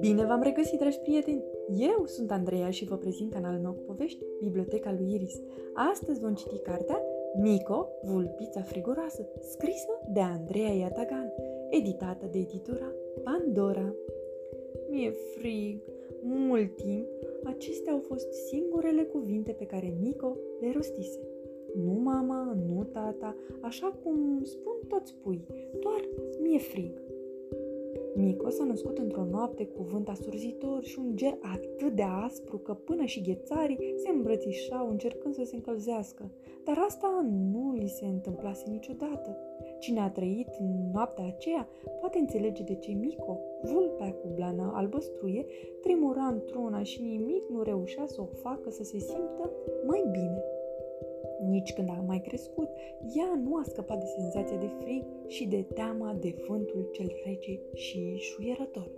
Bine v-am regăsit, dragi prieteni! Eu sunt Andreea și vă prezint canalul meu cu povești, Biblioteca lui Iris. Astăzi vom citi cartea Mico, vulpița friguroasă, scrisă de Andreea Iatagan, editată de editura Pandora. Mi-e frig, mult timp, acestea au fost singurele cuvinte pe care Mico le rostise. Nu mama, nu tata, așa cum spun toți pui, doar mi-e frig. Mico s-a născut într-o noapte cu vânt asurzitor și un ger atât de aspru că până și ghețarii se îmbrățișau încercând să se încălzească. Dar asta nu li se întâmplase niciodată. Cine a trăit în noaptea aceea poate înțelege de ce Mico, vulpea cu blană albăstruie, tremura într-una și nimic nu reușea să o facă să se simtă mai bine. Nici când a mai crescut, ea nu a scăpat de senzația de frig și de teama de vântul cel rece și șuierător.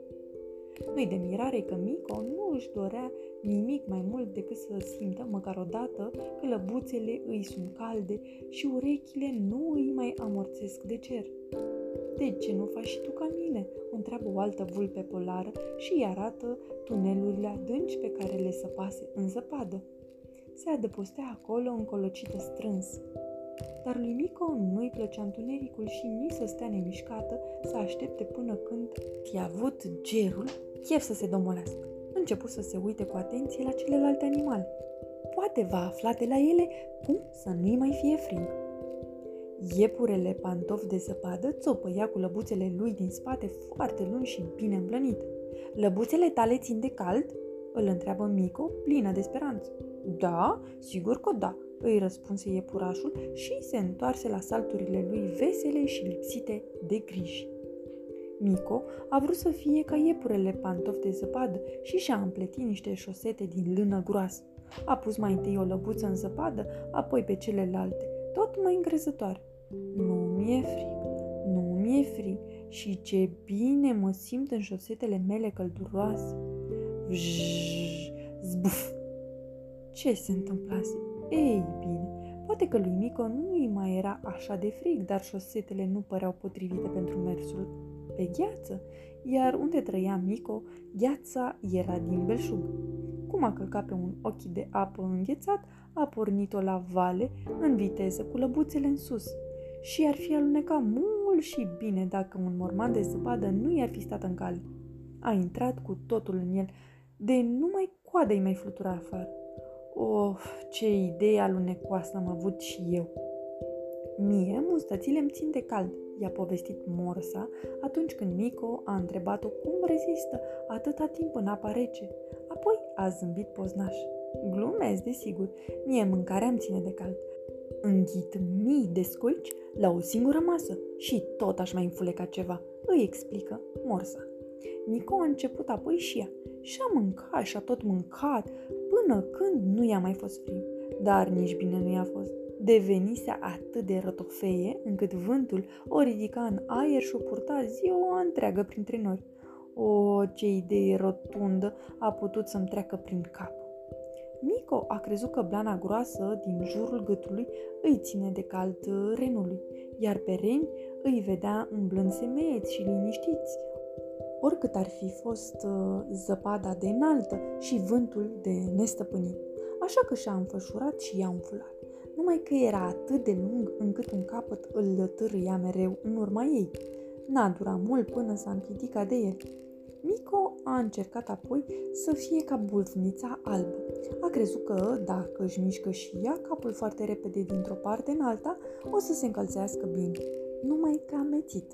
Nu-i de mirare că Mico nu își dorea nimic mai mult decât să simtă măcar o dată că lăbuțele îi sunt calde și urechile nu îi mai amorțesc de cer. De ce nu faci și tu ca mine? O întreabă o altă vulpe polară și îi arată tunelurile adânci pe care le săpase în zăpadă se adăpostea acolo încolocită strâns. Dar lui Mico nu-i plăcea întunericul și nici să stea nemișcată să aștepte până când i-a avut gerul chef să se domolească. Începu să se uite cu atenție la celelalte animale. Poate va afla de la ele cum să nu-i mai fie frig. Iepurele pantof de zăpadă țopăia cu lăbuțele lui din spate foarte lungi și bine îmblănite. Lăbuțele tale țin de cald? Îl întreabă Mico, plină de speranță. Da, sigur că da, îi răspunse iepurașul și se întoarse la salturile lui vesele și lipsite de griji. Mico a vrut să fie ca iepurele pantofi de zăpadă și și-a împletit niște șosete din lână groasă. A pus mai întâi o lăbuță în zăpadă, apoi pe celelalte, tot mai încrezătoare. Nu mi-e frig, nu mi-e frig și ce bine mă simt în șosetele mele călduroase. Vjjj, zbuf, ce se întâmplase? Ei bine, poate că lui Mico nu îi mai era așa de frig, dar șosetele nu păreau potrivite pentru mersul pe gheață, iar unde trăia Mico, gheața era din belșug. Cum a călcat pe un ochi de apă înghețat, a pornit-o la vale, în viteză, cu lăbuțele în sus. Și ar fi alunecat mult și bine dacă un morman de zăpadă nu i-ar fi stat în cale. A intrat cu totul în el, de numai coada îi mai flutura afară. Of, ce idee alunecoasă am avut și eu! Mie, mustățile îmi țin de cald, i-a povestit Morsa atunci când Mico a întrebat-o cum rezistă atâta timp în apa rece. Apoi a zâmbit poznaș. Glumesc, desigur, mie mâncarea îmi ține de cald. Înghit mii de sculci la o singură masă și tot aș mai înfuleca ceva, îi explică Morsa. Nico a început apoi și ea. Și-a mâncat și-a tot mâncat, până când nu i-a mai fost frig. Dar nici bine nu i-a fost. Devenise atât de rătofeie încât vântul o ridica în aer și o purta ziua întreagă printre noi. O, ce idee rotundă a putut să-mi treacă prin cap. Mico a crezut că blana groasă din jurul gâtului îi ține de cald renului, iar pe reni îi vedea umblând semeieți și liniștiți, oricât ar fi fost uh, zăpada de înaltă și vântul de nestăpânit. Așa că și-a înfășurat și ea un fular. Numai că era atât de lung încât un capăt îl târâia mereu în urma ei. N-a durat mult până s-a împiedicat de el. Mico a încercat apoi să fie ca bulfnița albă. A crezut că, dacă își mișcă și ea capul foarte repede dintr-o parte în alta, o să se încălzească bine. Numai că amețit.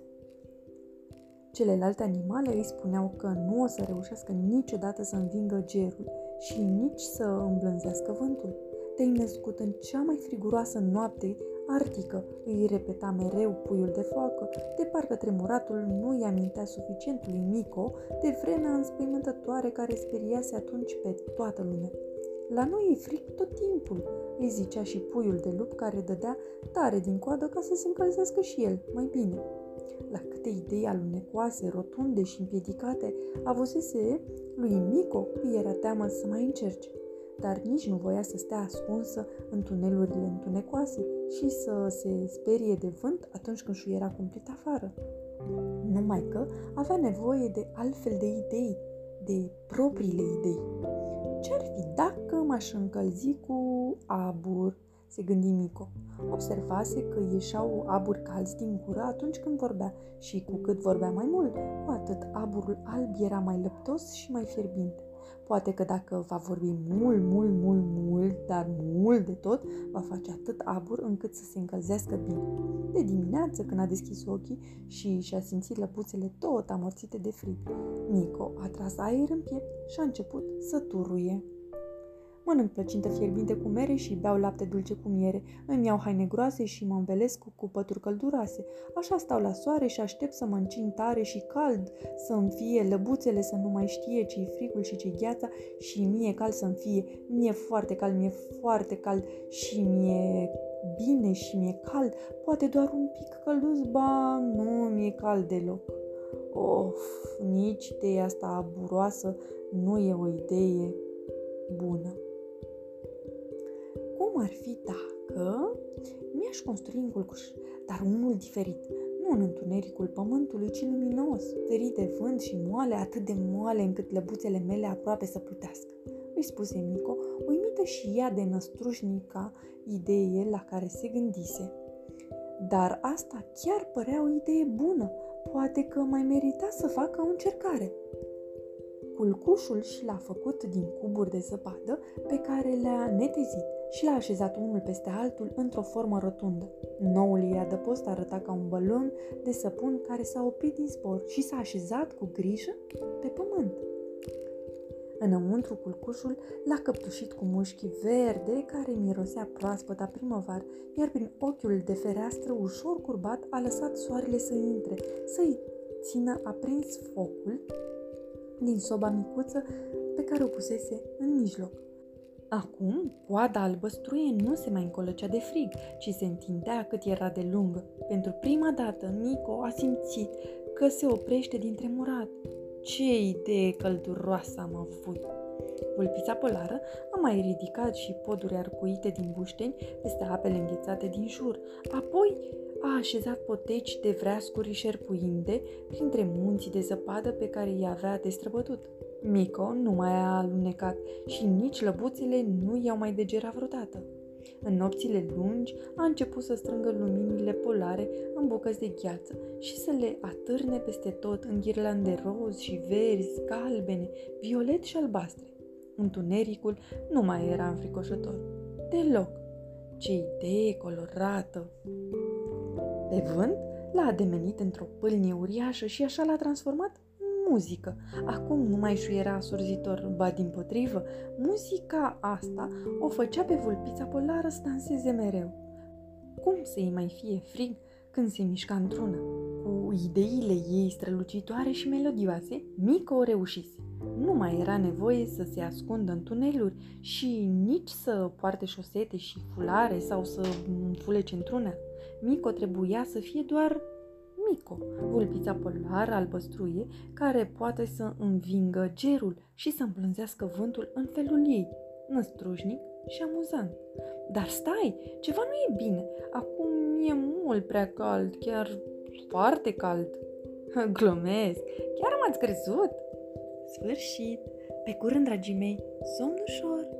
Celelalte animale îi spuneau că nu o să reușească niciodată să învingă gerul și nici să îmblânzească vântul. Te-ai născut în cea mai friguroasă noapte arctică, îi repeta mereu puiul de foacă, de parcă tremuratul nu i amintea suficient lui Mico de vremea înspăimântătoare care speriase atunci pe toată lumea. La noi e fric tot timpul, îi zicea și puiul de lup care dădea tare din coadă ca să se încălzească și el mai bine. La câte idei alunecoase, rotunde și împiedicate avusese lui Mico, îi era teamă să mai încerce. dar nici nu voia să stea ascunsă în tunelurile întunecoase și să se sperie de vânt atunci când șuiera cumplit afară. Numai că avea nevoie de altfel de idei, de propriile idei. Ce-ar fi dacă m-aș încălzi cu abur? se gândi Mico. Observase că ieșau aburi calzi din gură atunci când vorbea și cu cât vorbea mai mult, cu atât aburul alb era mai lăptos și mai fierbinte. Poate că dacă va vorbi mult, mult, mult, mult, dar mult de tot, va face atât abur încât să se încălzească bine. De dimineață, când a deschis ochii și și-a simțit lăpuțele tot amorțite de frig, Mico a tras aer în piept și a început să turuie. Mănânc plăcintă fierbinte cu mere și beau lapte dulce cu miere. Îmi iau haine groase și mă învelesc cu pături călduroase. Așa stau la soare și aștept să mă încin tare și cald, să-mi fie lăbuțele să nu mai știe ce-i frigul și ce gheața și mie cald să-mi fie. Mie foarte cald, mie foarte cald și mie bine și mie cald. Poate doar un pic călduț, ba, nu mi-e cald deloc. Of, nici ideea asta aburoasă nu e o idee bună ar fi dacă mi-aș construi un culcuș, dar unul diferit, nu în întunericul pământului, ci luminos, ferit de vânt și moale, atât de moale încât lăbuțele mele aproape să plutească. Îi spuse Mico, uimită și ea de năstrușnica idee la care se gândise. Dar asta chiar părea o idee bună, poate că mai merita să facă o încercare. Culcușul și l-a făcut din cuburi de zăpadă pe care le-a netezit și l-a așezat unul peste altul într-o formă rotundă. Noul ei adăpost arăta ca un balon de săpun care s-a oprit din spor și s-a așezat cu grijă pe pământ. Înăuntru culcușul l-a căptușit cu mușchi verde care mirosea proaspăta primăvară, iar prin ochiul de fereastră ușor curbat a lăsat soarele să intre, să-i țină aprins focul din soba micuță pe care o pusese în mijloc. Acum, coada albăstruie nu se mai încolăcea de frig, ci se întindea cât era de lungă. Pentru prima dată, Mico a simțit că se oprește din tremurat. Ce idee călduroasă am avut! Vulpița polară a mai ridicat și poduri arcuite din bușteni peste apele înghețate din jur. Apoi a așezat poteci de vreascuri șerpuinde printre munții de zăpadă pe care i avea destrăbătut. Mico nu mai a alunecat și nici lăbuțele nu i-au mai degerat vreodată. În nopțile lungi a început să strângă luminile polare în bucăți de gheață și să le atârne peste tot în ghirlande roz și verzi, galbene, violet și albastre. Întunericul nu mai era înfricoșător. Deloc. Ce idee colorată! Pe vânt l-a ademenit într-o pâlnie uriașă și așa l-a transformat muzică. Acum nu mai șuiera surzitor, ba din potrivă, muzica asta o făcea pe vulpița polară să danseze mereu. Cum să-i mai fie frig când se mișca într-una? Cu ideile ei strălucitoare și melodioase, Mico o reușise. Nu mai era nevoie să se ascundă în tuneluri și nici să poarte șosete și fulare sau să fulece într-una. Mico trebuia să fie doar Mico, vulpița polară albăstruie, care poate să învingă gerul și să împlânzească vântul în felul ei, năstrușnic și amuzant. Dar stai, ceva nu e bine. Acum e mult prea cald, chiar foarte cald. Glumesc, chiar m-ați crezut? Sfârșit! Pe curând, dragii mei, somn ușor!